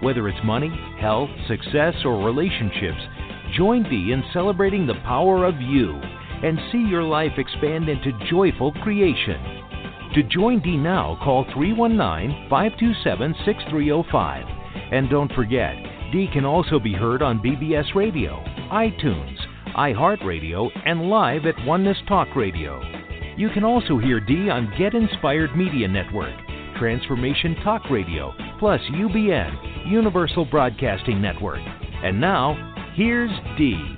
Whether it's money, health, success, or relationships, join Dee in celebrating the power of you and see your life expand into joyful creation. To join Dee now, call 319 527 6305. And don't forget, Dee can also be heard on BBS Radio, iTunes, iHeartRadio, and live at Oneness Talk Radio. You can also hear Dee on Get Inspired Media Network, Transformation Talk Radio, plus UBN, Universal Broadcasting Network. And now, here's Dee.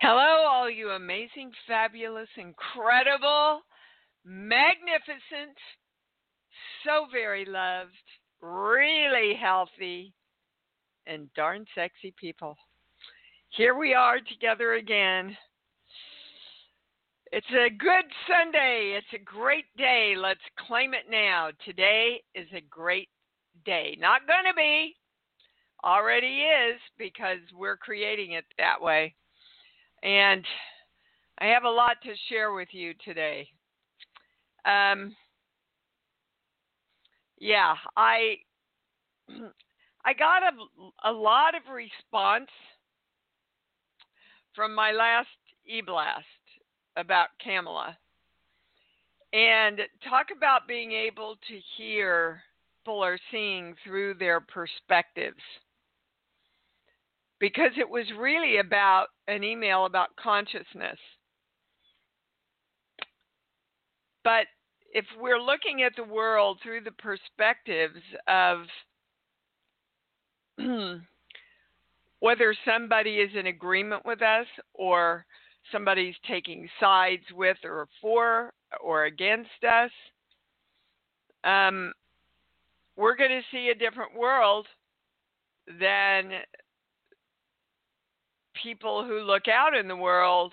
Hello, all you amazing, fabulous, incredible, magnificent, so very loved, really healthy, and darn sexy people. Here we are together again. It's a good Sunday. It's a great day. Let's claim it now. Today is a great day. Not going to be, already is because we're creating it that way. And I have a lot to share with you today. Um, yeah, I I got a, a lot of response from my last e-blast about Kamala. And talk about being able to hear people are seeing through their perspectives. Because it was really about an email about consciousness. But if we're looking at the world through the perspectives of whether somebody is in agreement with us or somebody's taking sides with or for or against us, um, we're going to see a different world than people who look out in the world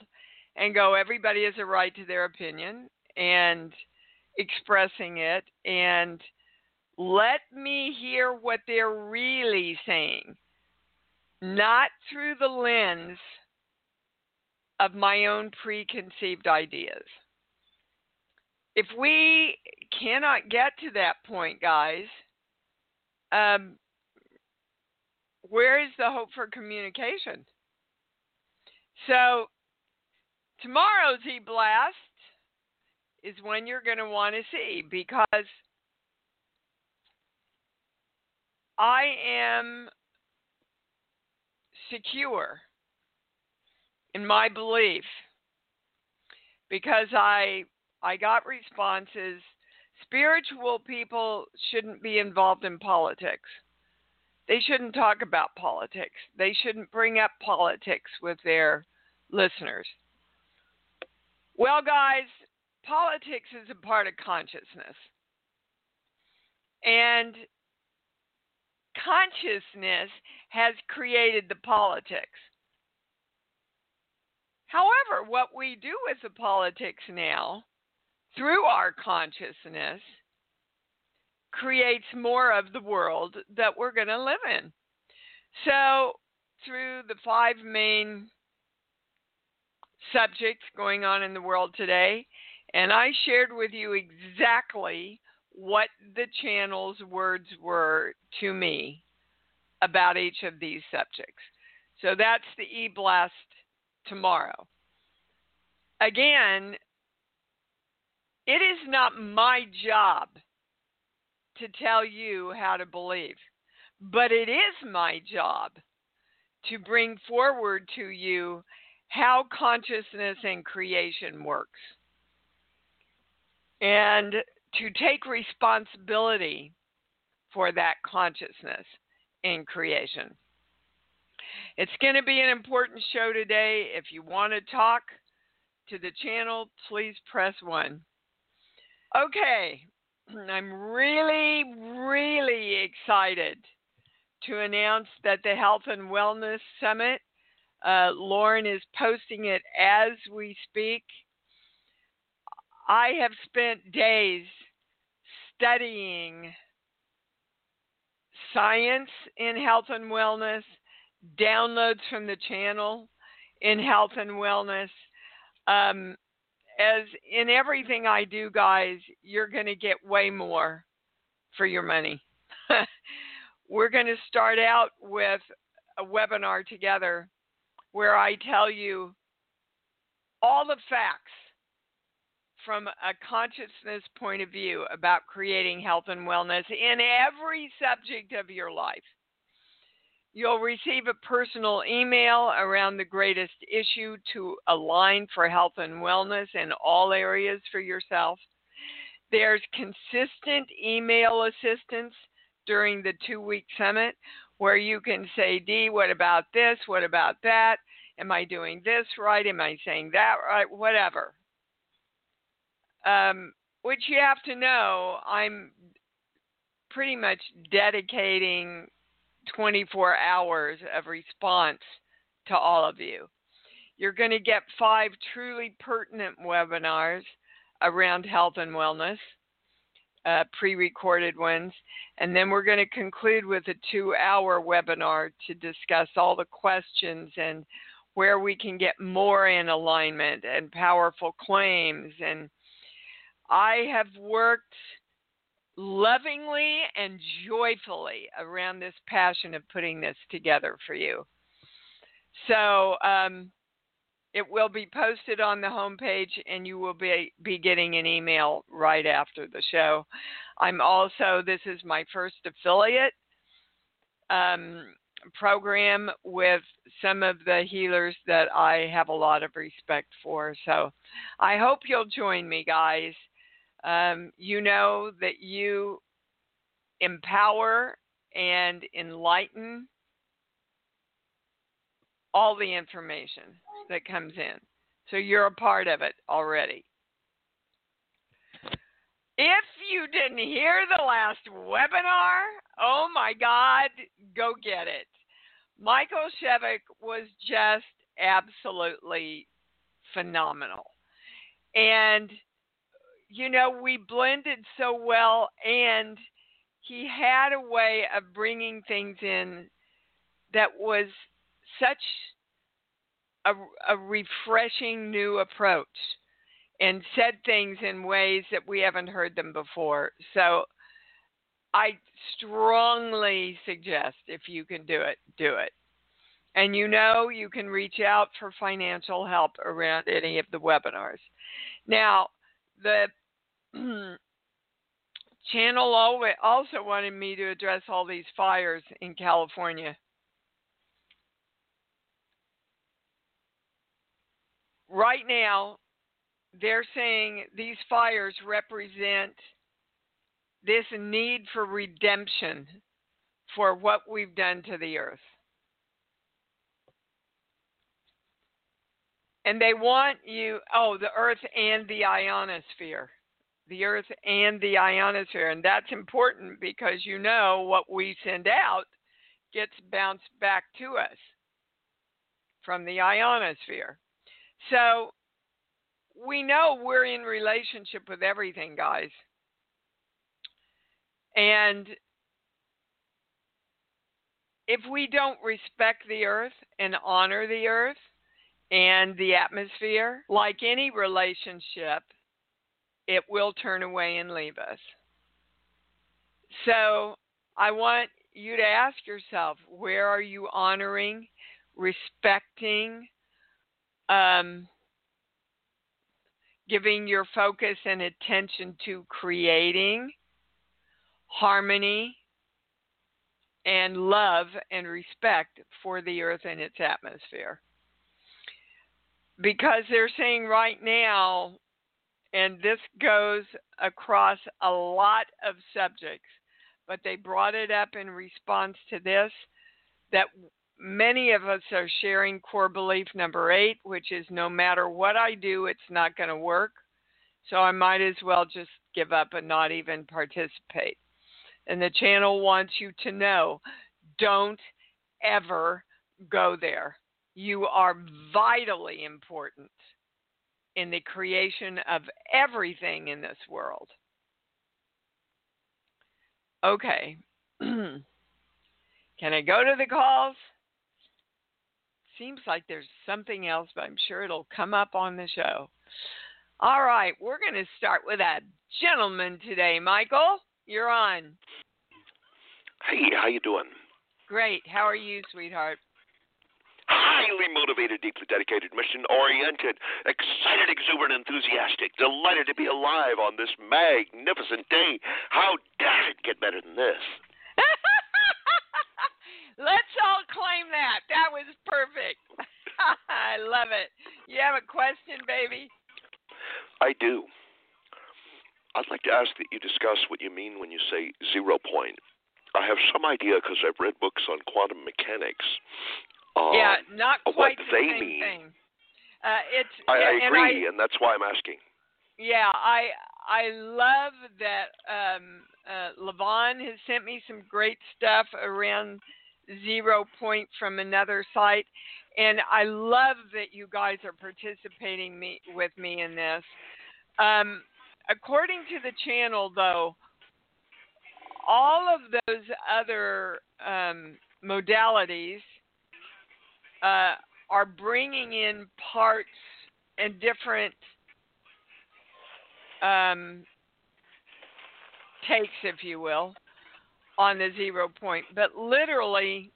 and go, everybody has a right to their opinion and expressing it and let me hear what they're really saying, not through the lens of my own preconceived ideas. If we cannot get to that point, guys, um, where is the hope for communication? So, tomorrow's e blast is when you're going to want to see because I am secure in my belief because I I got responses spiritual people shouldn't be involved in politics. They shouldn't talk about politics. They shouldn't bring up politics with their listeners. Well, guys, politics is a part of consciousness. And consciousness has created the politics. However, what we do with the politics now, through our consciousness, creates more of the world that we're going to live in. So, through the five main subjects going on in the world today, and I shared with you exactly what the channel's words were to me about each of these subjects. So that's the e blast tomorrow. Again, it is not my job to tell you how to believe, but it is my job to bring forward to you how consciousness and creation works and to take responsibility for that consciousness in creation. It's going to be an important show today. If you want to talk to the channel, please press 1. Okay, I'm really, really excited to announce that the Health and Wellness Summit, uh, Lauren is posting it as we speak. I have spent days studying science in health and wellness, downloads from the channel in health and wellness. Um, as in everything I do, guys, you're going to get way more for your money. We're going to start out with a webinar together where I tell you all the facts from a consciousness point of view about creating health and wellness in every subject of your life. You'll receive a personal email around the greatest issue to align for health and wellness in all areas for yourself. There's consistent email assistance during the two week summit where you can say, Dee, what about this? What about that? Am I doing this right? Am I saying that right? Whatever. Um, which you have to know, I'm pretty much dedicating 24 hours of response to all of you. You're going to get five truly pertinent webinars around health and wellness, uh, pre recorded ones. And then we're going to conclude with a two hour webinar to discuss all the questions and where we can get more in alignment and powerful claims. And I have worked lovingly and joyfully around this passion of putting this together for you. So um, it will be posted on the homepage, and you will be, be getting an email right after the show. I'm also, this is my first affiliate um, program with some of the healers that I have a lot of respect for. So I hope you'll join me, guys. Um, you know that you empower and enlighten all the information that comes in. So you're a part of it already. If you didn't hear the last webinar, oh my God, go get it. Michael Shevik was just absolutely phenomenal. And you know, we blended so well, and he had a way of bringing things in that was such a, a refreshing new approach and said things in ways that we haven't heard them before. So I strongly suggest if you can do it, do it. And you know you can reach out for financial help around any of the webinars. Now, the Mm. channel also wanted me to address all these fires in California. Right now, they're saying these fires represent this need for redemption for what we've done to the earth. And they want you, oh, the earth and the ionosphere the Earth and the ionosphere. And that's important because you know what we send out gets bounced back to us from the ionosphere. So we know we're in relationship with everything, guys. And if we don't respect the earth and honor the earth and the atmosphere, like any relationship, it will turn away and leave us. So I want you to ask yourself where are you honoring, respecting, um, giving your focus and attention to creating harmony and love and respect for the earth and its atmosphere. Because they're saying right now and this goes across a lot of subjects, but they brought it up in response to this that many of us are sharing core belief number eight, which is no matter what I do, it's not going to work. So I might as well just give up and not even participate. And the channel wants you to know don't ever go there. You are vitally important in the creation of everything in this world. Okay. Can I go to the calls? Seems like there's something else, but I'm sure it'll come up on the show. All right, we're going to start with a gentleman today. Michael, you're on. Hey, how you doing? Great. How are you, sweetheart? Highly motivated, deeply dedicated, mission oriented, excited, exuberant, enthusiastic, delighted to be alive on this magnificent day. How dare it get better than this? Let's all claim that. That was perfect. I love it. You have a question, baby? I do. I'd like to ask that you discuss what you mean when you say zero point. I have some idea because I've read books on quantum mechanics. Um, yeah, not quite what the they same mean. thing. Uh, it's I, I and agree, and that's why I'm asking. Yeah, I I love that um, uh, Levon has sent me some great stuff around zero point from another site, and I love that you guys are participating me with me in this. Um, according to the channel, though, all of those other um, modalities uh, are bringing in parts and different um, takes, if you will, on the zero point. But literally,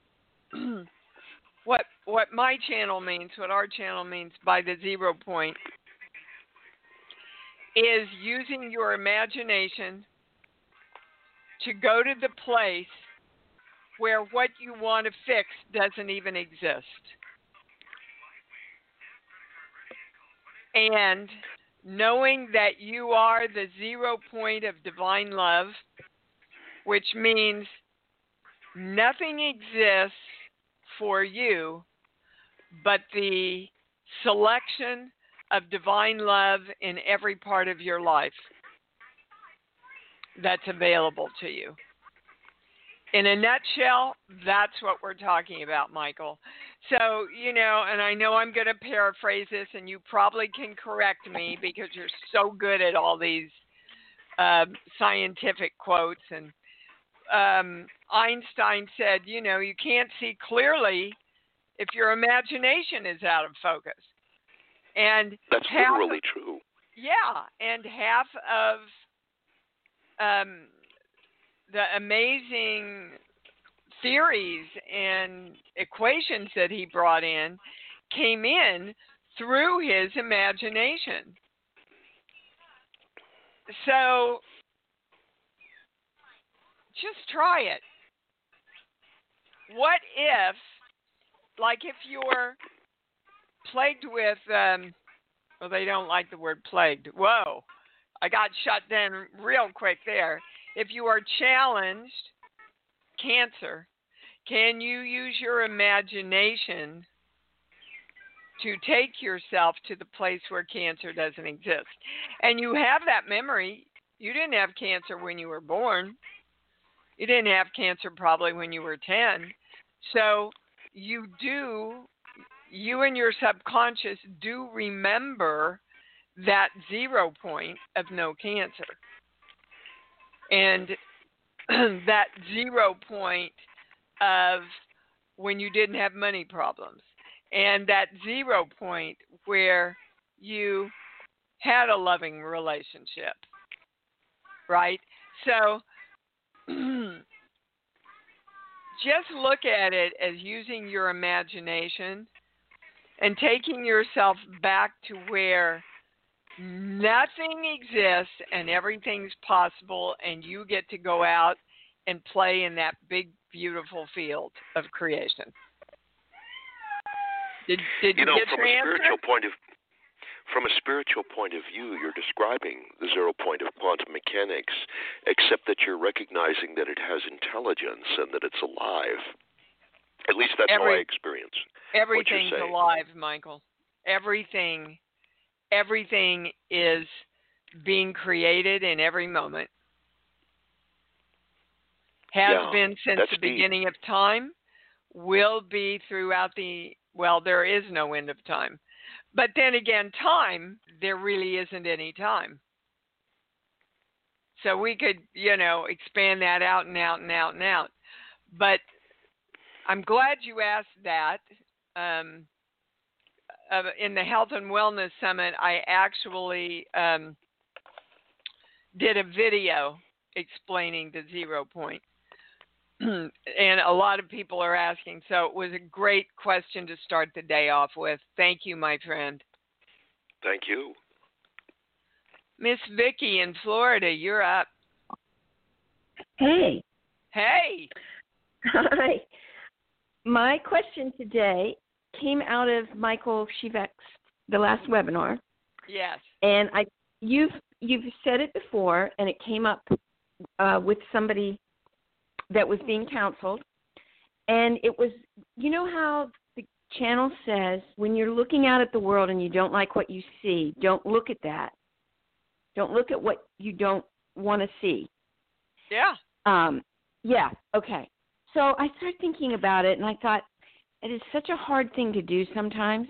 what what my channel means, what our channel means by the zero point, is using your imagination to go to the place where what you want to fix doesn't even exist. And knowing that you are the zero point of divine love, which means nothing exists for you but the selection of divine love in every part of your life that's available to you. In a nutshell, that's what we're talking about, Michael. So, you know, and I know I'm going to paraphrase this, and you probably can correct me because you're so good at all these uh, scientific quotes. And um, Einstein said, you know, you can't see clearly if your imagination is out of focus. And That's half literally true. yeah, and half of um, the amazing theories and equations that he brought in came in through his imagination. So just try it. What if, like, if you're plagued with, um, well, they don't like the word plagued. Whoa, I got shut down real quick there. If you are challenged, cancer, can you use your imagination to take yourself to the place where cancer doesn't exist? And you have that memory. You didn't have cancer when you were born. You didn't have cancer probably when you were 10. So you do, you and your subconscious do remember that zero point of no cancer. And that zero point of when you didn't have money problems. And that zero point where you had a loving relationship. Right? So just look at it as using your imagination and taking yourself back to where nothing exists and everything's possible, and you get to go out and play in that big, beautiful field of creation. Did, did You know, get from a answer? spiritual point of from a spiritual point of view, you're describing the zero point of quantum mechanics, except that you're recognizing that it has intelligence and that it's alive. At least that's how I experience. Everything's alive, Michael. Everything, everything is being created in every moment. has Yeah, been since the deep. beginning of time, will be throughout the well, there is no end of time. But then again, time, there really isn't any time. So we could, you know, expand that out and out and out and out. But I'm glad you asked that. Um, uh, in the Health and Wellness Summit, I actually um, did a video explaining the zero point. and a lot of people are asking. So it was a great question to start the day off with. Thank you, my friend. Thank you. Miss Vicky in Florida, you're up. Hey. Hey. Hi. My question today came out of Michael Shivek's the last webinar, Yes. and I you've you've said it before, and it came up uh, with somebody that was being counseled, and it was you know how the channel says when you're looking out at the world and you don't like what you see, don't look at that. Don't look at what you don't want to see. Yeah. Um, yeah, okay. So I started thinking about it and I thought it is such a hard thing to do sometimes.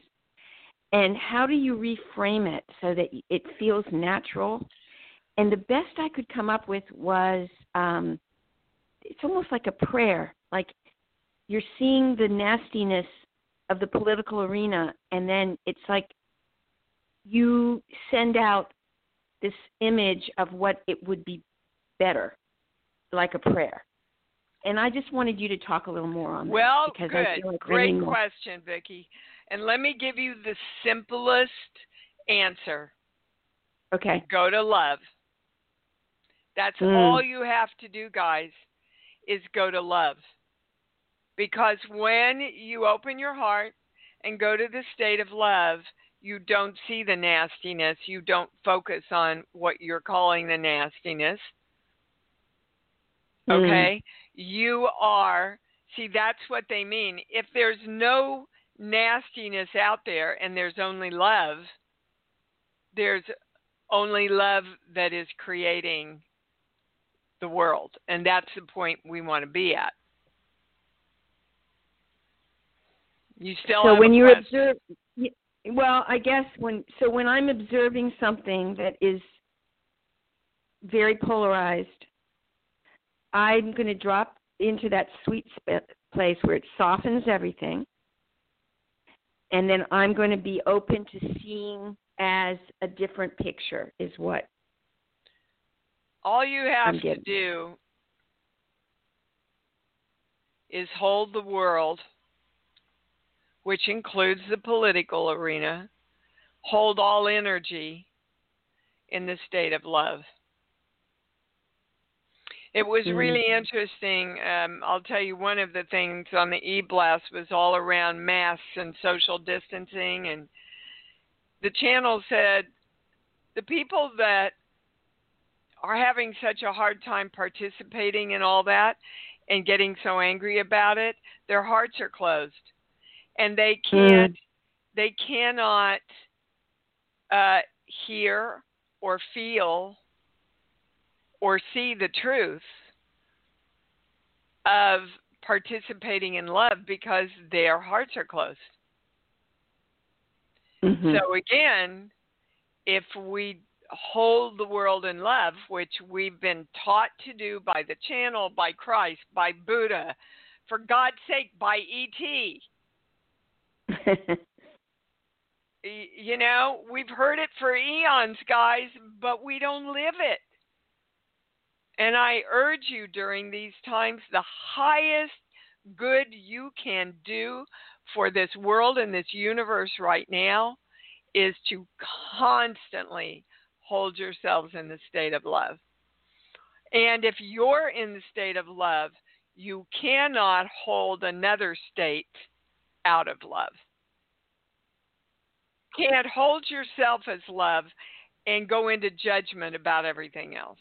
And how do you reframe it so that it feels natural? And the best I could come up with was um, it's almost like a prayer. Like you're seeing the nastiness of the political arena, and then it's like you send out this image of what it would be better, like a prayer. And I just wanted you to talk a little more on that Well, because good. I feel like Great question, Vicky. And let me give you the simplest answer. Okay. Go to love. That's Mm. all you have to do, guys, is go to love. Because when you open your heart and go to the state of love, you don't see the nastiness. You don't focus on what you're calling the nastiness. Mm. Okay? You are, see, that's what they mean. If there's no nastiness out there and there's only love, there's only love that is creating the world. And that's the point we want to be at. You still so when you observe well i guess when so when i'm observing something that is very polarized i'm going to drop into that sweet sp- place where it softens everything and then i'm going to be open to seeing as a different picture is what All you have to do is hold the world, which includes the political arena, hold all energy in the state of love. It was Mm. really interesting. Um, I'll tell you one of the things on the e blast was all around masks and social distancing, and the channel said the people that are having such a hard time participating in all that and getting so angry about it, their hearts are closed, and they can't, they cannot uh, hear or feel or see the truth of participating in love because their hearts are closed. Mhm. So again, if we hold the world in love, which we've been taught to do by the channel, by Christ, by Buddha, for God's sake, by ET. You know, we've heard it for eons, guys, but we don't live it. And I urge you during these times, the highest good you can do for this world and this universe right now is to constantly hold yourselves in the state of love. And if you're in the state of love, you cannot hold another state out of love. Can't hold yourself as love and go into judgment about everything else.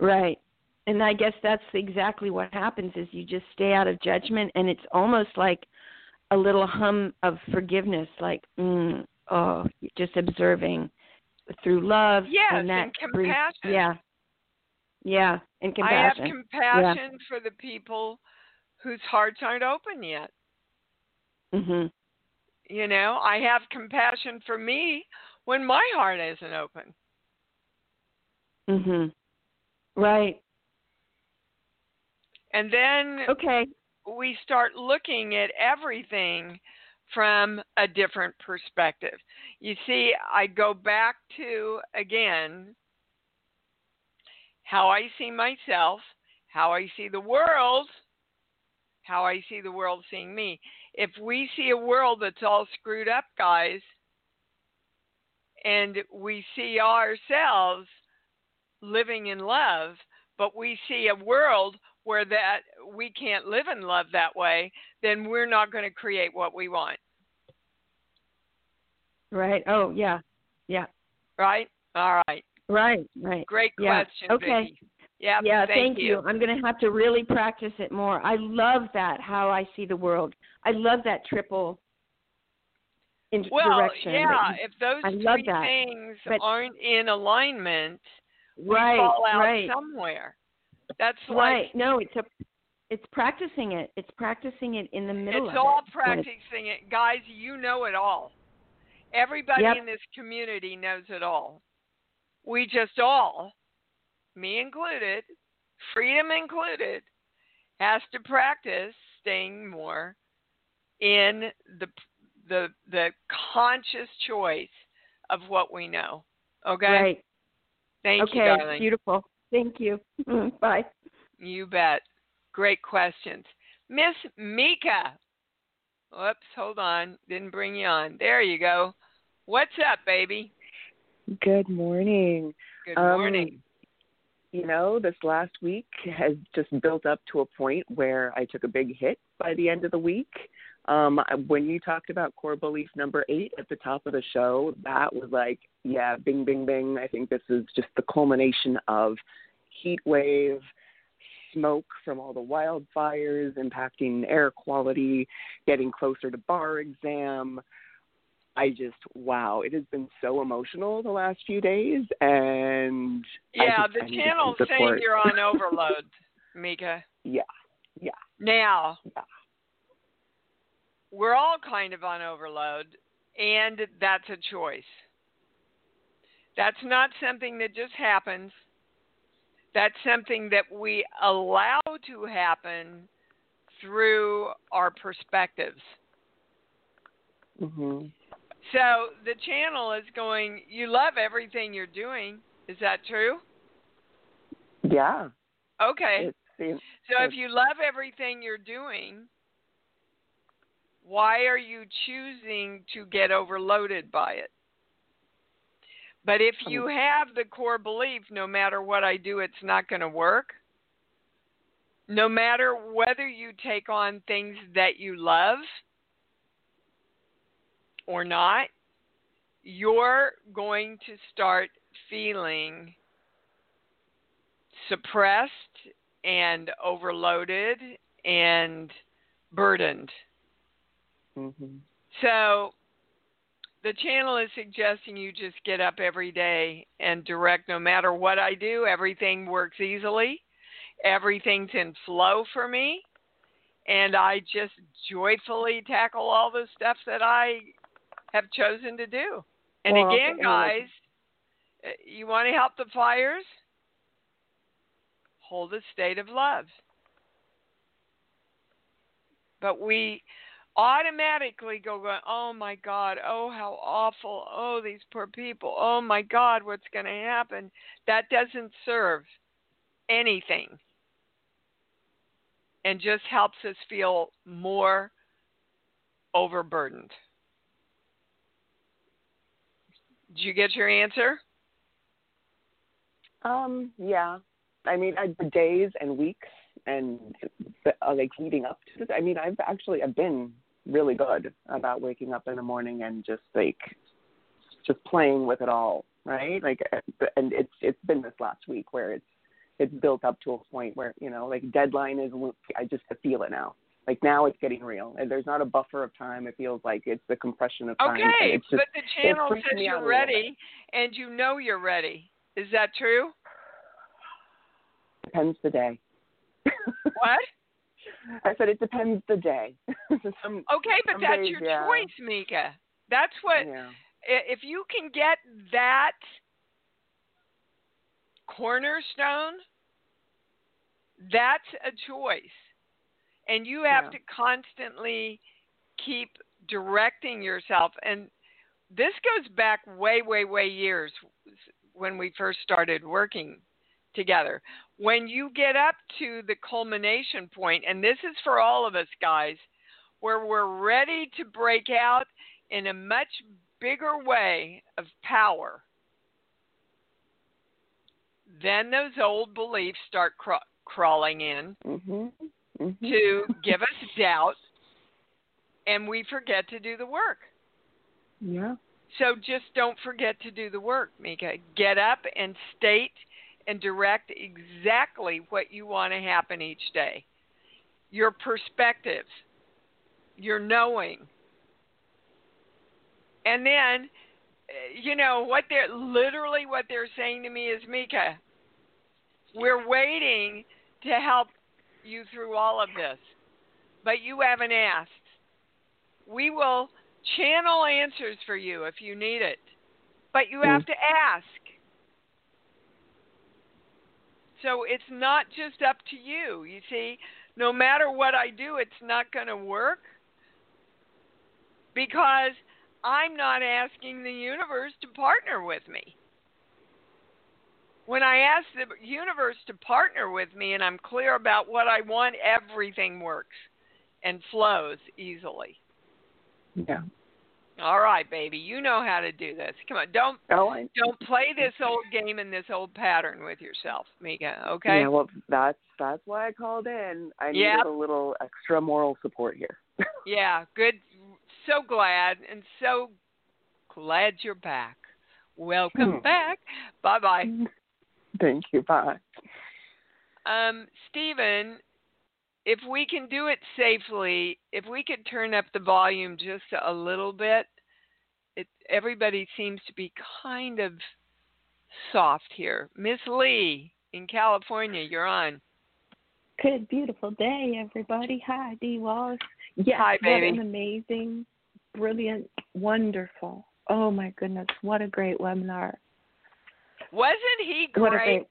Right. And I guess that's exactly what happens is you just stay out of judgment and it's almost like a little hum of forgiveness like mm, oh just observing through love Yes, and that and compassion. yeah. Yeah, and compassion. I have compassion yeah. for the people whose hearts aren't open yet. Mhm. You know, I have compassion for me when my heart isn't open. Mhm. Right. And then okay, we start looking at everything from a different perspective. You see, I go back to again how I see myself, how I see the world, how I see the world seeing me. If we see a world that's all screwed up, guys, and we see ourselves living in love, but we see a world where that we can't live in love that way, then we're not going to create what we want. Right. Oh, yeah. Yeah. Right? All right. Right, right. Great yeah. question. Okay. Vicki. Yeah, yeah, thank, thank you. I'm going to have to really practice it more. I love that how I see the world. I love that triple in- well, direction. yeah, if those I three things but, aren't in alignment, right, fall out right. somewhere. That's right. like no, it's a it's practicing it. It's practicing it in the middle it's all it. practicing it, guys. You know it all. Everybody Yep. in this community knows it all. We just all, me included, freedom included, has to practice staying more in the the the conscious choice of what we know. Okay. Right. Thank okay. you, darling. Beautiful. Thank you. Bye. You bet. Great questions. Miss Mika. Whoops, hold on. Didn't bring you on. There you go. What's up, baby? Good morning. Good Um, morning. You know, this last week has just built up to a point where I took a big hit by the end of the week. Um, when you talked about core belief number eight at the top of the show, that was like, yeah, bing, bing, bing. I think this is just the culmination of heat wave, smoke from all the wildfires impacting air quality, getting closer to bar exam. I just wow, it has been so emotional the last few days, and yeah, just- the channel's saying you're on overload, Mika. Yeah, yeah, Now, yeah. we're all kind of on overload, and that's a choice. That's not something that just happens. That's something that we allow to happen through our perspectives. Mhm. So the channel is going, you love everything you're doing. Is that true? Yeah. Okay. It's, it's, So if you love everything you're doing, why are you choosing to get overloaded by it? But if you have the core belief, no matter what I do, it's not going to work, no matter whether you take on things that you love or not, you're going to start feeling suppressed and overloaded and burdened. mhm. So the channel is suggesting you just get up every day and direct no matter what I do, everything works easily. Everything's in flow for me. And I just joyfully tackle all the stuff that I have chosen to do. And Well, again, guys, uh, you want to help the fires? Hold a state of love. But we automatically go going, oh my God, oh how awful, oh these poor people, oh my God, what's going to happen? That doesn't serve anything and just helps us feel more overburdened. Did you get your answer? Um, yeah. I mean, I, the days and weeks and uh, like leading up to this. I mean, I've actually I've been really good about waking up in the morning and just like just playing with it all, right? Like, and it's it's been this last week where it's it's built up to a point where you know like deadline is I just feel it now. Like now it's getting real, and there's not a buffer of time. It feels like it's the compression of time. Okay, it's just, but the channel says you're ready and you know you're ready. Is that true? Depends the day. what? I said it depends the day. some, okay, but that's days, your yeah. choice, Mika. That's what. Yeah. If you can get that cornerstone, that's a choice. And you have Yeah. to constantly keep directing yourself. And this goes back way, way, way years when we first started working together. When you get up to the culmination point, and this is for all of us guys, where we're ready to break out in a much bigger way of power, then those old beliefs start craw- crawling in Mhm. Mhm. to give us doubt, and we forget to do the work. Yeah. So just don't forget to do the work, Mika. Get up and state and direct exactly what you want to happen each day. Your perspectives, your knowing. And then, eh, you know, what they're literally what they're saying to me is Mika, we're waiting to help you through all of this, but you haven't asked. We will channel answers for you if you need it, but you have to ask. So it's not just up to you. You see, no matter what I do, it's not going to work because I'm not asking the universe to partner with me. When I ask the universe to partner with me and I'm clear about what I want, everything works and flows easily. Yeah. All right, baby, you know how to do this. Come on, don't Oh, don't play this old game and this old pattern with yourself, Mika. Okay? Yeah. Well, that's that's why I called in. I Yep. needed a little extra moral support here. Yeah, good. So glad and so glad you're back. Welcome Hmm. back. Bye bye. Thank you. Bye. Um, Stephen, if we can do it safely, if we could turn up the volume just a little bit, it everybody seems to be kind of soft here. Miss Lee in California, you're on. Good, beautiful day, everybody. Hi, Dee Wallace. Yes, Hi, baby. what an amazing, brilliant, wonderful. Oh my goodness, what a great webinar. Wasn't he What a great? great.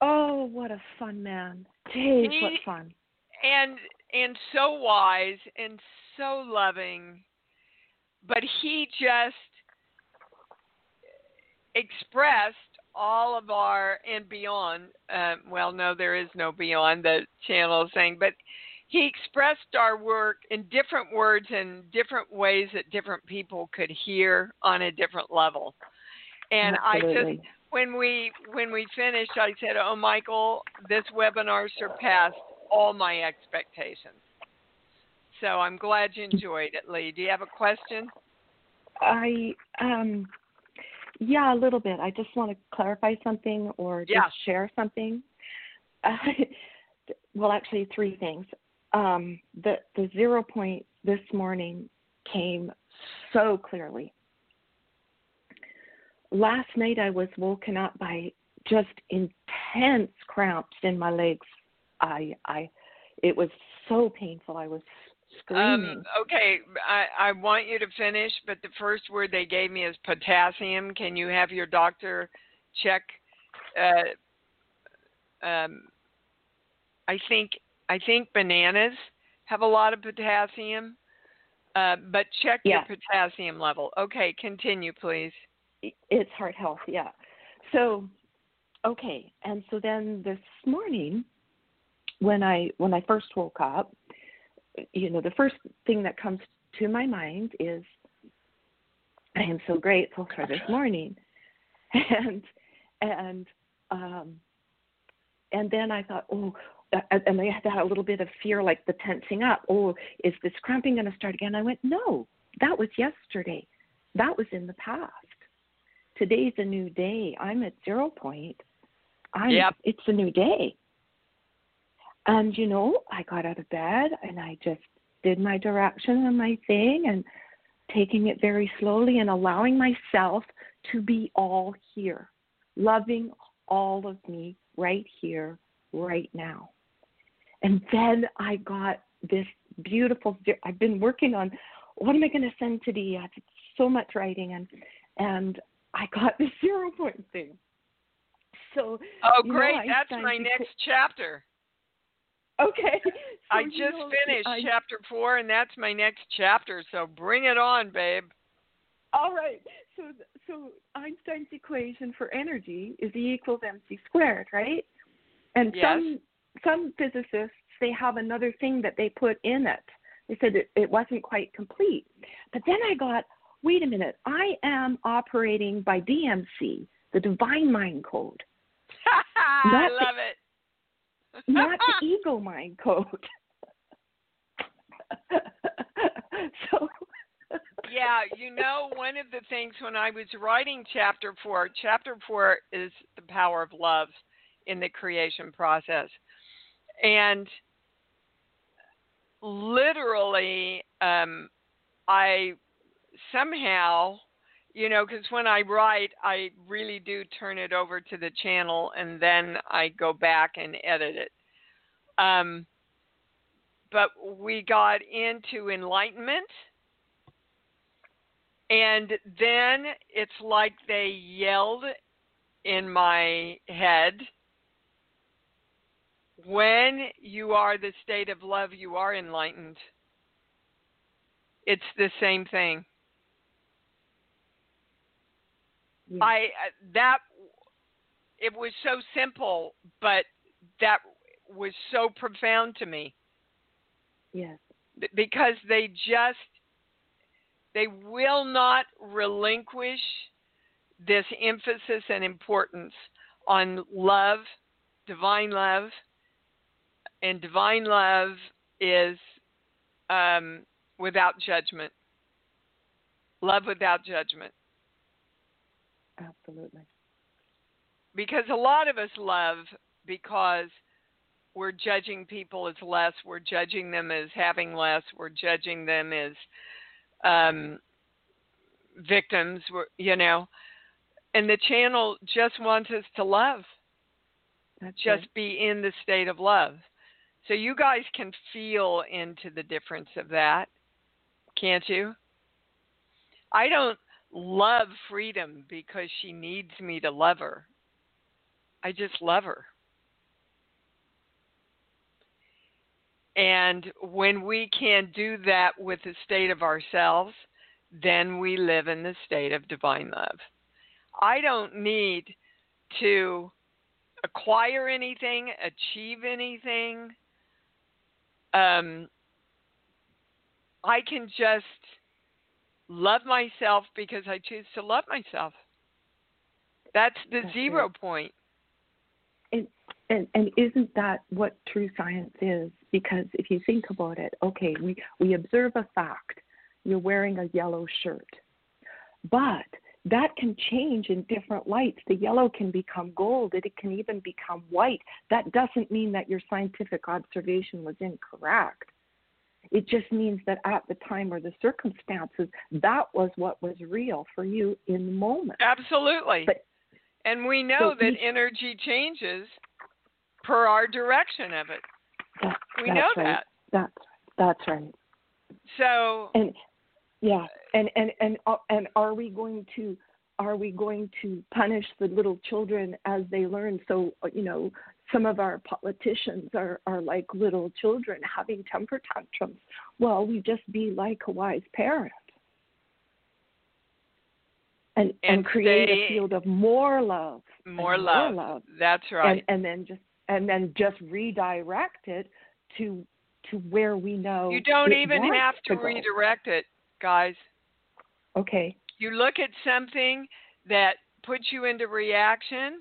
Oh, what a fun man. Jeez, He- what fun. And and so wise and so loving but he just expressed all of our and beyond uh, well no there is no beyond the channel thing but he expressed our work in different words and different ways that different people could hear on a different level. And i just when we when we finished i said oh michael this webinar surpassed all my expectations so i'm glad you enjoyed it lee do you have a question I um yeah, a little bit. I just want to clarify something or just Yeah. share something. Uh, well, actually three things. Um the the zero point this morning came so clearly. Last night I was woken up by just intense cramps in my legs. I I it was so painful. I was screaming. Um, okay, I, I want you to finish, but the first word they gave me is potassium. Can you have your doctor check? Uh, um, I think I think bananas have a lot of potassium, uh, but check your potassium level. Okay, continue, please. it's heart health yeah so okay and so then this morning when i when i first woke up you know the first thing that comes to my mind is i am so grateful for this morning and and um and then i thought oh and I had that a little bit of fear, like the tensing up. Oh, is this cramping going to start again? I went, no, that was yesterday. That was in the past today's a new day. I'm at zero point. I'm Yep. it's a new day. And you know, I got out of bed and I just did my direction and my thing and taking it very slowly and allowing myself to be all here. Loving all of me right here, right now. And then I got this beautiful. I've been working on what am I going to send to the. Uh, so much writing and and I got the zero point thing. So oh great, know, that's my next chapter. Okay. So, I just finished I, chapter four, and that's my next chapter. So bring it on, babe. All right. So, so Einstein's equation for energy is E equals mc squared, right? And yes. some some physicists they have another thing that they put in it. They said it, it wasn't quite complete. But then I got, wait a minute, I am operating by DMC, the Divine Mind Code. I love it not the ego mind code. so yeah, you know, one of the things when I was writing chapter four, chapter four is the power of love in the creation process. And literally, um, I somehow you know, because when I write, I really do turn it over to the channel and then I go back and edit it. Um, but we got into enlightenment, and then it's like they yelled in my head when you are the state of love, you are enlightened. It's the same thing. Yeah. I that it was so simple, but that was so profound to me. Yes. Because they just they will not relinquish this emphasis and importance on love, divine love, and divine love is um, without judgment. Love without judgment. Absolutely. Because a lot of us love because we're judging people as less, we're judging them as having less, we're judging them as um, victims, you know. And the channel just wants us to love. That's just it. be in the state of love. So you guys can feel into the difference of that, can't you? I don't love freedom because she needs me to love her. I just love her. And when we can do that with the state of ourselves, then we live in the state of divine love. I don't need to acquire anything, achieve anything. Um, I can just love myself because I choose to love myself. That's the That's zero it. point. And, and and isn't that what true science is? Because if you think about it, okay, we, we observe a fact. You're wearing a yellow shirt. But that can change in different lights. The yellow can become gold, it can even become white. That doesn't mean that your scientific observation was incorrect. It just means that at the time or the circumstances, that was what was real for you in the moment. Absolutely. But, and we know so that each, energy changes per our direction of it. That, we know right. that. That's that's right. So and yeah, and and and uh, and are we going to are we going to punish the little children as they learn? So you know, some of our politicians are, are like little children having temper tantrums. Well, we just be like a wise parent. And, and, and create a field of more love. More love. More love. That's right. And, and then just and then just redirect it to to where we know you don't even have to, to redirect it, guys. Okay. You look at something that puts you into reaction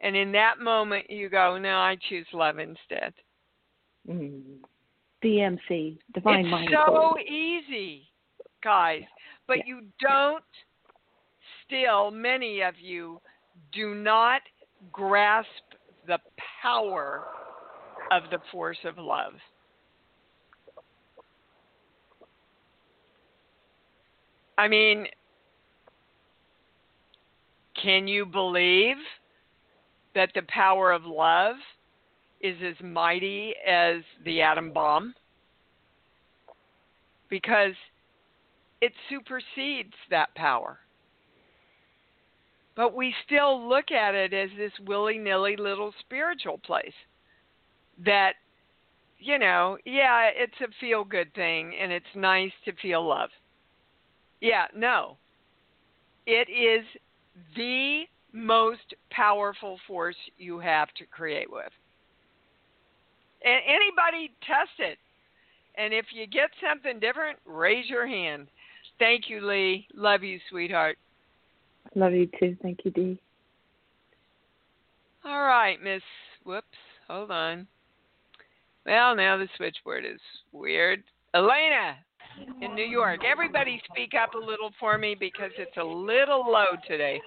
and in that moment, you go, no, I choose love instead. Mm. DMC, Divine it's Mind so Code. easy, guys. But yeah. you don't still, many of you do not grasp the power of the force of love. I mean, can you believe that the power of love is as mighty as the atom bomb because it supersedes that power. But we still look at it as this willy nilly little spiritual place that, you know, yeah, it's a feel good thing and it's nice to feel love. Yeah, no. It is the most powerful force you have to create with. And anybody test it. And if you get something different, raise your hand. Thank you, Lee. Love you, sweetheart. Love you too. Thank you, Dee. All right, Miss. Whoops. Hold on. Well, now the switchboard is weird. Elena in New York. Everybody speak up a little for me because it's a little low today.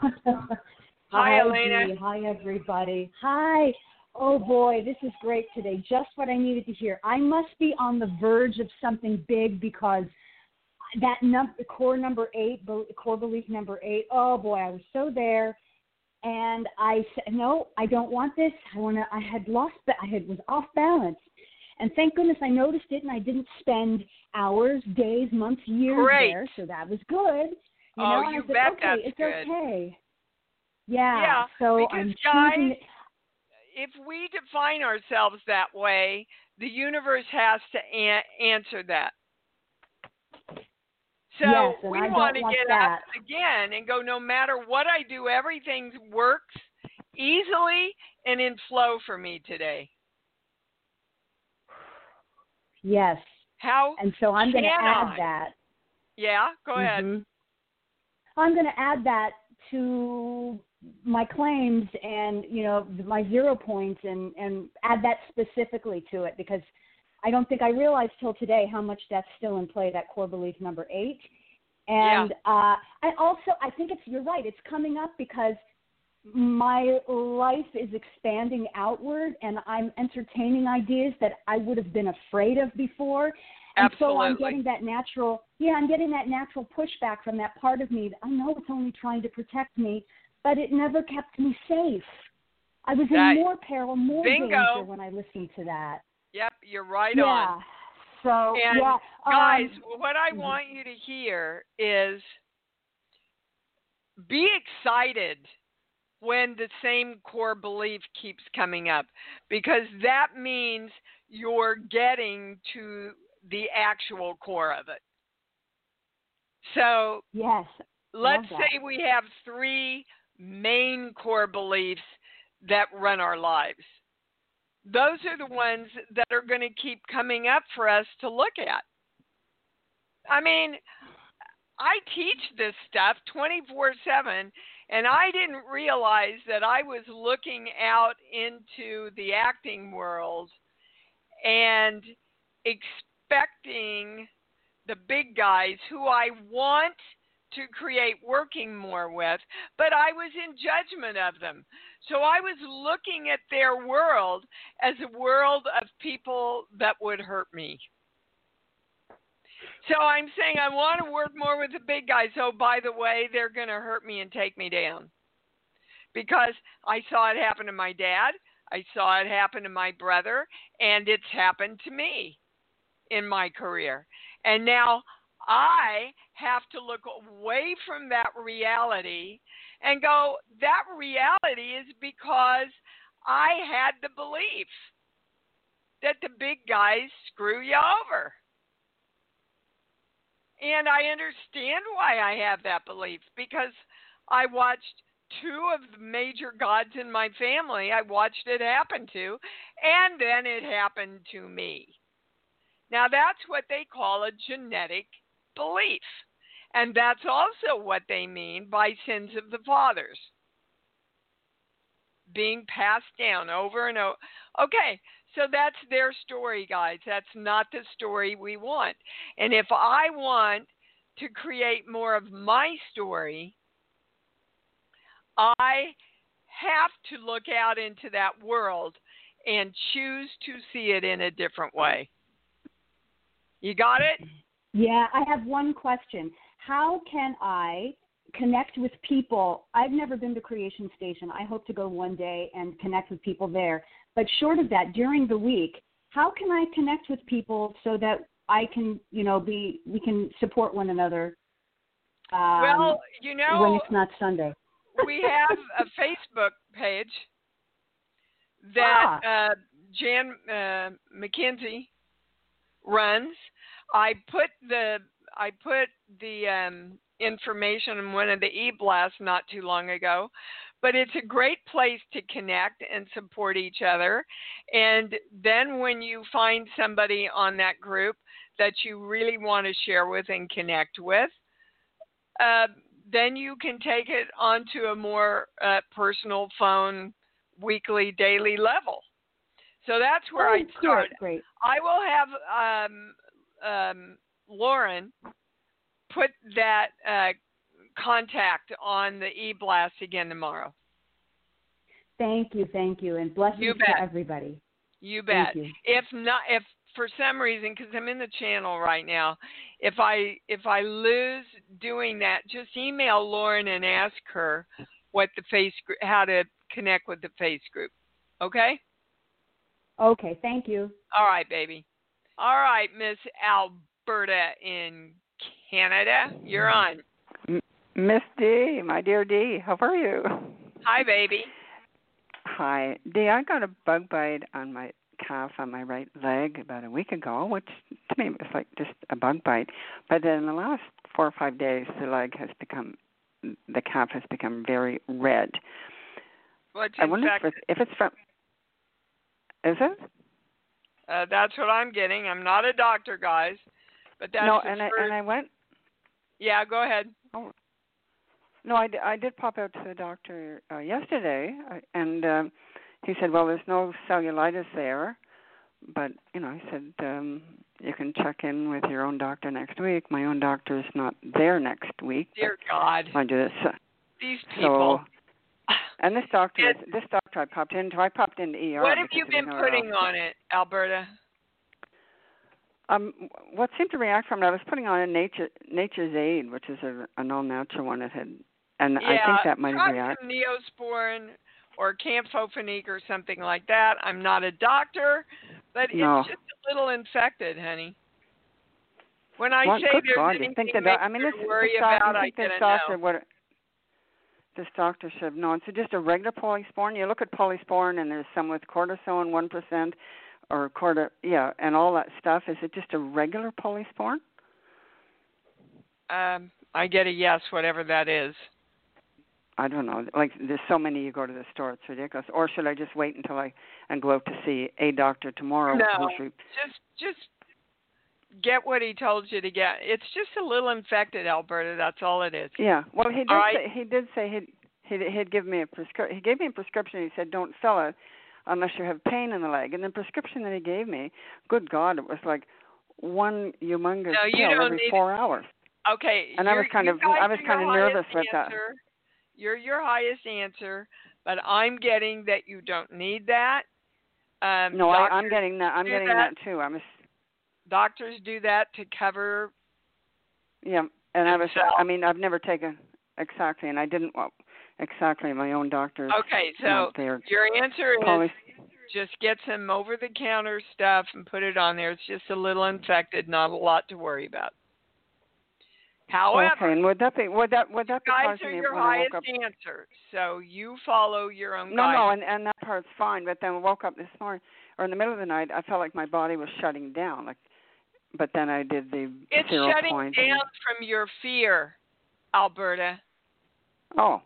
Hi, Elena. Dee. Hi, everybody. Hi. Oh boy, this is great today. Just what I needed to hear. I must be on the verge of something big because that number, core number eight, core belief number eight. Oh boy, I was so there, and I said, no, I don't want this. I want to. I had lost. I had was off balance, and thank goodness I noticed it, and I didn't spend hours, days, months, years Great. there. So that was good. You Oh, know, you I said, bet okay, that's it's good. okay. Yeah. Yeah, so because, I'm guys, choosing. If we define ourselves that way, the universe has to an- answer that. So Yes, we want to get that. up again and go. No matter what I do, everything works easily and in flow for me today. Yes. How? And so I'm going to add I? that. Yeah, go ahead. Mm-hmm. I'm going to add that to my claims and you know my zero points and and add that specifically to it because I don't think I realized till today how much that's still in play that core belief number eight. And uh, I also I think it's you're right. It's coming up because my life is expanding outward and I'm entertaining ideas that I would have been afraid of before. And so I'm getting that natural, yeah, I'm getting that natural pushback from that part of me. That I know it's only trying to protect me, but it never kept me safe. I was That- in more peril, more Bingo. danger when I listened to that. Yep, you're right yeah. on. So And yeah, Guys, um, what I mhm. want you to hear is be excited when the same core belief keeps coming up because that means you're getting to the actual core of it. So yes, let's say we have three main core beliefs that run our lives. Those are the ones that are going to keep coming up for us to look at. I mean, I teach this stuff 24 7, and I didn't realize that I was looking out into the acting world and expecting the big guys who I want to create working more with, but I was in judgment of them. So I was looking at their world as a world of people that would hurt me. So I'm saying I want to work more with the big guys. Oh, by the way, they're going to hurt me and take me down. Because I saw it happen to my dad, I saw it happen to my brother, and it's happened to me in my career. And now I have to look away from that reality and go, that reality is because I had the belief that the big guys screw you over. And I understand why I have that belief because I watched two of the major gods in my family, I watched it happen to, and then it happened to me. Now, that's what they call a genetic belief. And that's also what they mean by sins of the fathers being passed down over and over. Okay, so that's their story, guys. That's not the story we want. And if I want to create more of my story, I have to look out into that world and choose to see it in a different way. You got it? Yeah, I have one question. How can I connect with people. I've never been to Creation Station. I hope to go one day and connect with people there. But short of that, during the week, how can I connect with people so that I can, you know, be we can support one another? Um, well, you know, when it's not Sunday. we have a Facebook page that Ah. uh, Jan uh, McKenzie runs. I put the I put the um, information in one of the e-blasts not too long ago, but it's a great place to connect and support each other. And then when you find somebody on that group that you really want to share with and connect with, uh, then you can take it onto a more uh, personal phone, weekly, daily level. So that's where oh, I start. Great. I will have um, um, Lauren put that uh, contact on the e blast again tomorrow. Thank you, thank you, and blessings You bet. to everybody. You bet. You. If not, if for some reason, because I'm in the channel right now, if I if I lose doing that, just email Lauren and ask her what the face how to connect with the face group. Okay. Okay, thank you. All right, baby. All right, Miss Alberta in Canada, you're mm. on. Miss D, my dear D, how are you? Hi, baby. Hi, D. I got a bug bite on my calf on my right leg about a week ago, which to me was like just a bug bite. But then in the last four or five days, the leg has become, the calf has become very red. What's I wonder if it's, if it's from. Is it? Uh, that's what I'm getting. I'm not a doctor, guys, but that's no, and I and I went. yeah. Go ahead. Oh. No, I, d- I did pop out to the doctor uh, yesterday, and um, he said, "Well, there's no cellulitis there, but you know," he said, um, "You can check in with your own doctor next week." My own doctor's not there next week. Dear God, mind you, this, uh, these people. so and this doctor, is, this doctor I popped into, I popped into ER. what have you been putting on it, Alberta? Um, what seemed to react from it, I was putting on a nature Nature's Aid, which is a, an all-natural one. It had, and yeah, I think that might have try reacted. some Neosporin or Campho-Phenique or something like that. I'm not a doctor, but No. it's just a little infected, honey. When I Well, say there's God, you anything think that I mean this, worry this about, I think this get a doctor no. what this doctor said no, So just a regular polysporin. You look at polysporin and there's some with cortisone one percent or corti yeah, and all that stuff. Is it just a regular polysporin? Um, I get a yes, whatever that is. I don't know. Like there's so many you go to the store, it's ridiculous. Or should I just wait until I and go out to see a doctor tomorrow? No. Just just get what he told you to get. It's just a little infected, Alberta. That's all it is. Yeah. Well, he did All right. say he did say he'd he'd, he'd give me a prescription. He gave me a prescription. He said don't fill it unless you have pain in the leg. And the prescription that he gave me, good God, it was like one humongous No, you pill every four hours. Okay. And I was kind of- I was kind of nervous with that. You're your highest answer, but I'm getting that you don't need that. Um, No, I, I'm getting that. I'm getting that. that too. I'm Doctors do that to cover. yeah, and I was. I mean, I've never taken exactly, and I didn't. Well, exactly, my own doctor. Okay, so your answer is Poly- just get some over-the-counter stuff and put it on there. It's just a little infected, not a lot to worry about. However, okay, and would that be would that would that be guys are your highest answer, so you follow your own No, no, and and that part's fine. But then I woke up this morning, or in the middle of the night, I felt like my body was shutting down. Like, but then I did the It's zero shutting point. down from your fear, Alberta. oh,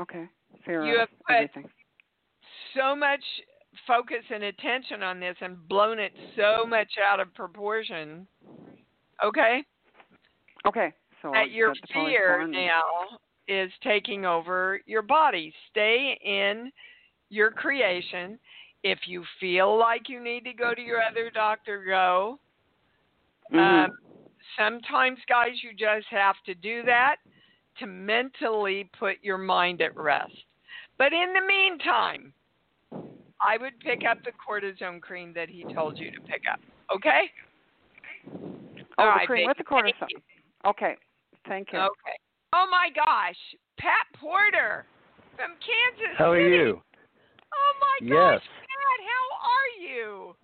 okay. Fear You have put- everything. So much focus and attention on this and blown it so much out of proportion. Okay? Okay, so I that your got the fear now is taking over your body. Stay in your creation. If you feel like you need to go to your other doctor, go. Mhm. Um, sometimes, guys, you just have to do that to mentally put your mind at rest. But in the meantime, I would pick up the cortisone cream that he told you to pick up. Okay? oh, All the right, cream babe. with the cortisone. Okay, Thank you. Okay. Oh my gosh, Pat Porter from Kansas How are City. you? Oh my Yes. gosh, Pat, how are you?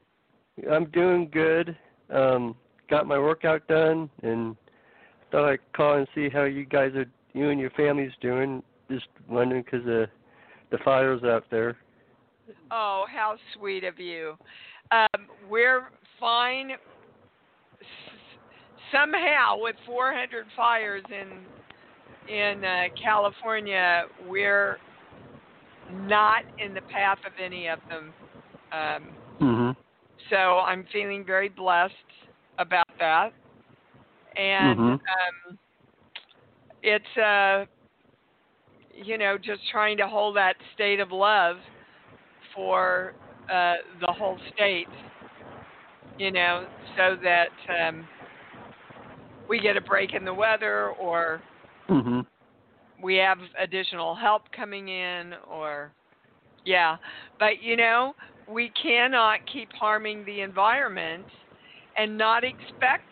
I'm doing good. Um, got my workout done, and thought I'd call and see how you guys are, you and your family's doing. Just wondering because of the fires out there. Oh, how sweet of you. Um, we're fine. S- somehow, with 400 fires in in uh, California, we're not in the path of any of them. Um, Mhm. so I'm feeling very blessed about that. And Mhm. um, it's uh, you know just trying to hold that state of love for uh, the whole state, you know, so that um, we get a break in the weather or Mhm. we have additional help coming in or yeah but you know we cannot keep harming the environment and not expect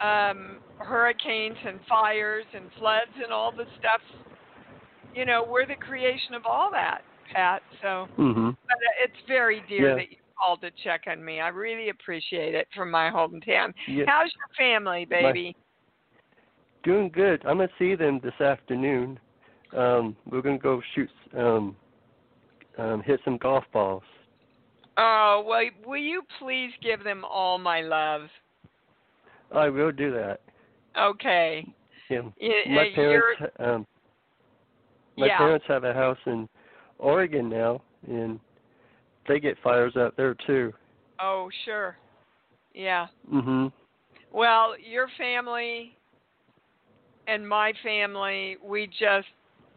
um hurricanes and fires and floods and all the stuff you know we're the creation of all that pat so Mhm. but uh, it's very dear Yeah. that you called to check on me i really appreciate it from my hometown Yeah. how's your family baby Doing good. I'm gonna see them this afternoon. Um, we're gonna go shoot, um, um, hit some golf balls. Oh, well, will you please give them all my love? I will do that. Okay. Yeah. My uh, parents, um, my yeah. parents have a house in Oregon now, and they get fires out there too. Oh, sure. Yeah. Mhm. Well, your family and my family, we just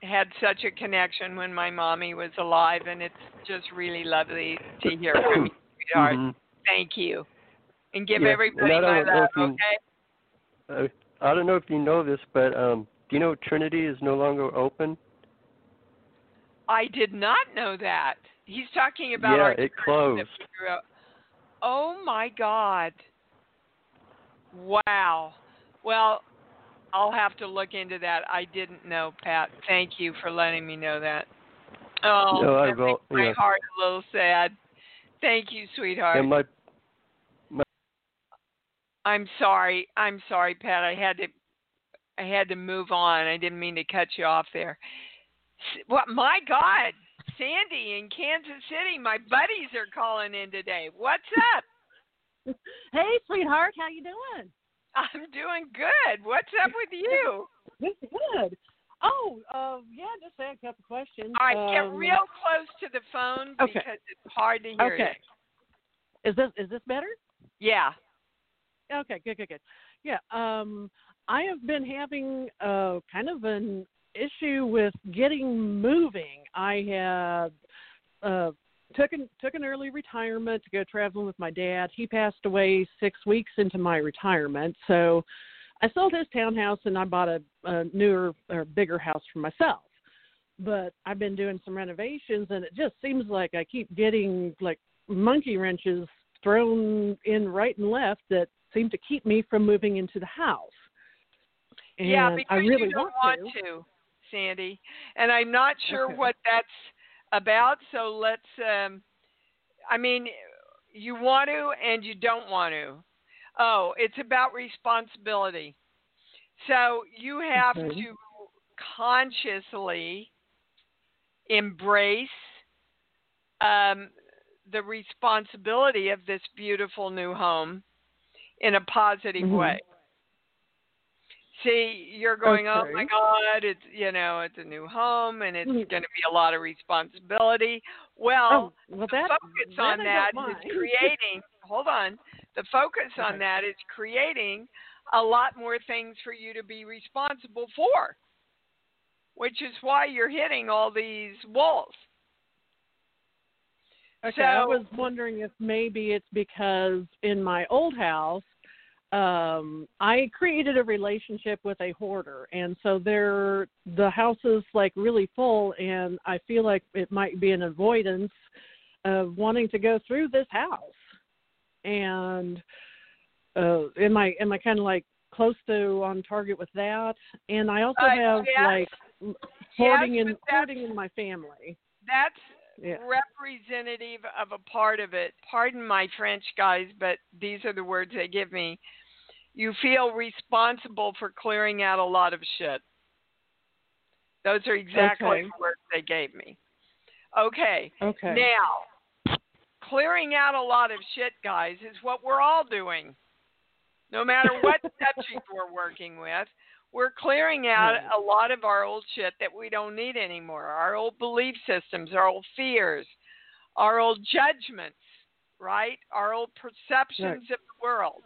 had such a connection when my mommy was alive, and it's just really lovely to hear from you, sweetheart. Mhm. Thank you. And give Yeah, everybody and I my love, you- okay? Uh, I don't know if you know this, but um, do you know Trinity is no longer open? I did not know that. He's talking about yeah, our it closed. we grew up- Oh my God. Wow. Well, I'll have to look into that. I didn't know, Pat. Thank you for letting me know that. Oh, No, I that will- makes my yeah. heart a little sad. Thank you, sweetheart. And my my, I'm sorry. I'm sorry, Pat. I had to I had to move on. I didn't mean to cut you off there. S- What my God, Sandy in Kansas City, my buddies are calling in today. What's up? Hey, sweetheart, how you doing? I'm doing good. What's up with you? Good. Good. Oh, uh, yeah, just had a couple questions. All right, get Um, real close to the phone okay. because it's hard to hear Okay. Is this is this better? Yeah. Okay, good, good, good. Yeah, um, I have been having uh, kind of an issue with getting moving. I have uh, took an took an early retirement to go traveling with my dad. He passed away six weeks into my retirement, so I sold his townhouse and I bought a, a newer or bigger house for myself. But I've been doing some renovations, and it just seems like I keep getting like monkey wrenches thrown in right and left that seem to keep me from moving into the house. And yeah, I really you don't want, want to, Sandy. And I'm not sure Okay. what that's about, so let's um I mean you want to and you don't want to. Oh, it's about responsibility. So you have Okay. to consciously embrace um, the responsibility of this beautiful new home in a positive Mhm. way. See, you're going, oh my God, it's you know, it's a new home and it's Mhm. going to be a lot of responsibility. Well, oh, well, the that, focus on that is creating. hold on, the focus on Okay. that is creating a lot more things for you to be responsible for, which is why you're hitting all these walls. Okay, I was wondering if maybe it's because in my old house, um, I created a relationship with a hoarder, and so there, the house is like really full, and I feel like it might be an avoidance of wanting to go through this house. And uh, am I am I kind of like close to on target with that, and I also Uh, have yes. like hoarding Yes, in hoarding in my family. That's Yeah. representative of a part of it. Pardon my French, guys, but these are the words they give me. You feel responsible for clearing out a lot of shit. Those are exactly Okay. the words they gave me. Okay. Okay. Now, clearing out a lot of shit, guys, is what we're all doing. No matter what subject we're working with, we're clearing out a lot of our old shit that we don't need anymore. Our old belief systems, our old fears, our old judgments, right? Our old perceptions of the world,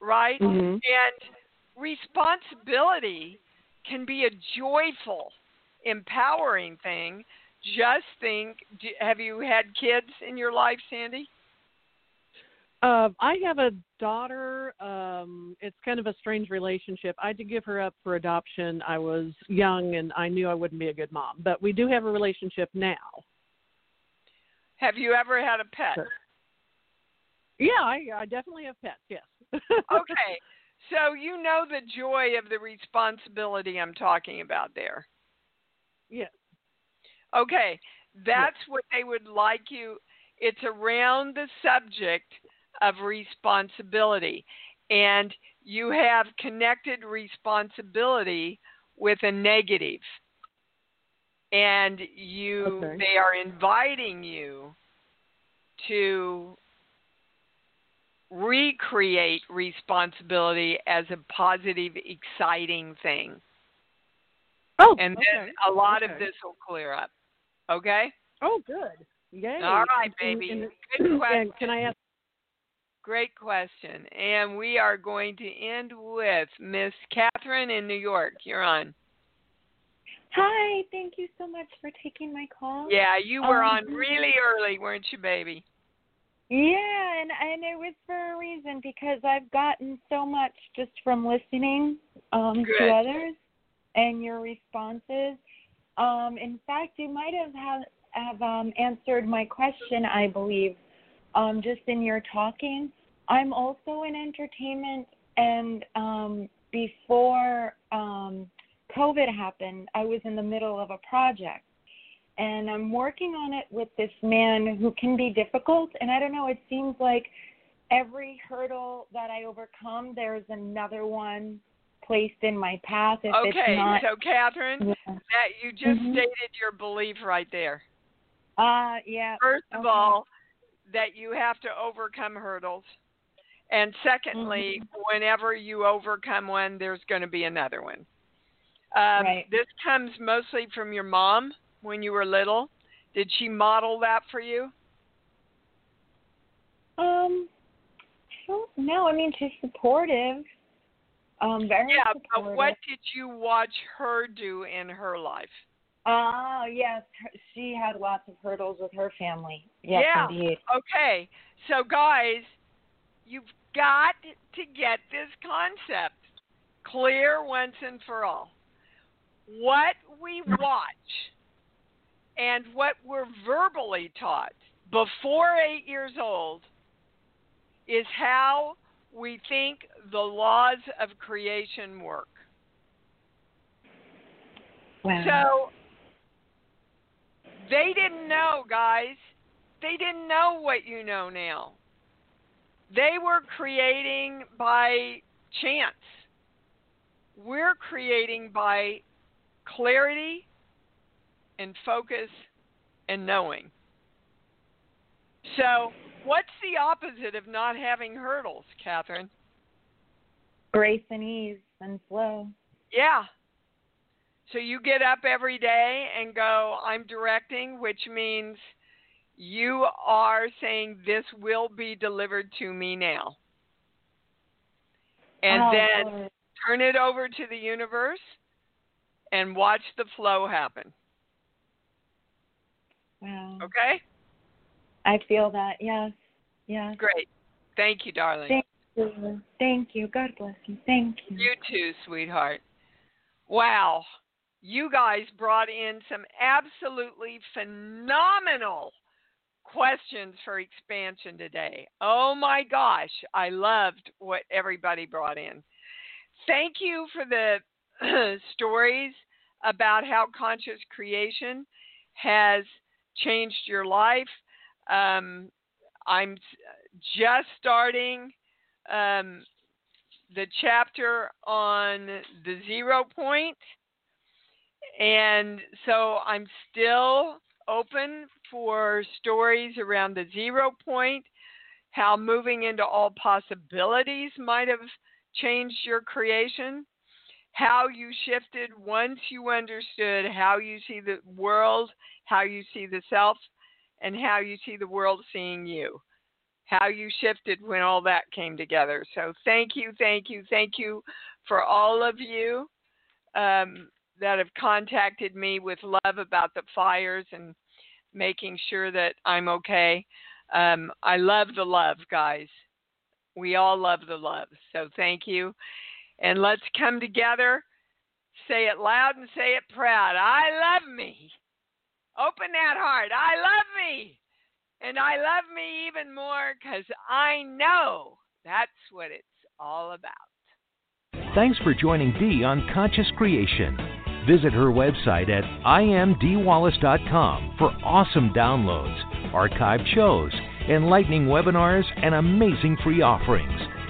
right? Mhm. And responsibility can be a joyful, empowering thing. Just think do, have you had kids in your life, Sandy? Uh, I have a daughter. Um, it's kind of a strange relationship. I did give her up for adoption. I was young and I knew I wouldn't be a good mom, but we do have a relationship now. Have you ever had a pet? Sure. Yeah, I, I definitely have pets. Yes. Okay. So you know the joy of the responsibility I'm talking about there. yes. Okay. That's what they would like you. It's around the subject of responsibility. And you have connected responsibility with a negative. And you Okay. they are inviting you to recreate responsibility as a positive, exciting thing. Oh, And okay. then a lot of this will clear up. Okay? Oh, good. Yay. All right, baby. and- Good question. can I ask? Great question. And we are going to end with Miss Catherine in New York. You're on. Hi, thank you so much for taking my call. Yeah, you were Um, on really early, weren't you, baby? Yeah, and and it was for a reason because I've gotten so much just from listening um Good. to others and your responses. Um in fact, you might have have, have um answered my question, I believe, um just in your talking. I'm also in entertainment and um before um COVID happened, I was in the middle of a project and I'm working on it with this man who can be difficult. And I don't know, it seems like every hurdle that I overcome, there's another one placed in my path. If okay, it's not, so Catherine, Yeah. that you just Mhm. stated your belief right there. uh, yeah. First of okay. all, that you have to overcome hurdles. And secondly, Mm-hmm. whenever you overcome one, there's going to be another one. Um, Right. This comes mostly from your mom when you were little. Did she model that for you? Um, I. I mean, she's supportive. Um, very Yeah, supportive. but what did you watch her do in her life? Oh, yes. She had lots of hurdles with her family. Yes, yeah. indeed. Okay. So, guys, you've got to get this concept clear once and for all. What we watch and what we're verbally taught before eight years old is how we think the laws of creation work. Wow. So they didn't know, guys. They didn't know what you know now. They were creating by chance. We're creating by clarity and focus and knowing. So, what's the opposite of not having hurdles, Catherine? Grace and ease and flow. Yeah. So you get up every day and go, I'm directing, which means you are saying this will be delivered to me now. And Oh, then turn it over to the universe and watch the flow happen. Wow. Okay? I feel that. Yes. Yes. Great. Thank you, darling. Thank you. Thank you. God bless you. Thank you. You too, sweetheart. Wow. You guys brought in some absolutely phenomenal questions for expansion today. Oh my gosh, I loved what everybody brought in. thank you for the stories about how conscious creation has changed your life. Um, I'm just starting um, the chapter on the zero point, and so I'm still open for stories around the zero point, how moving into all possibilities might have changed your creation, how you shifted once you understood how you see the world, how you see the self, and how you see the world seeing you. How you shifted when all that came together. So, thank you, thank you, thank you for all of you um, that have contacted me with love about the fires and making sure that I'm okay. Um, I love the love, guys. We all love the love. So thank you. And let's come together, say it loud and say it proud. I love me. Open that heart. I love me. And I love me even more because I know that's what it's all about. Thanks for joining Dee on Conscious Creation. Visit her website at iamdeewallace.com for awesome downloads, archived shows, enlightening webinars, and amazing free offerings.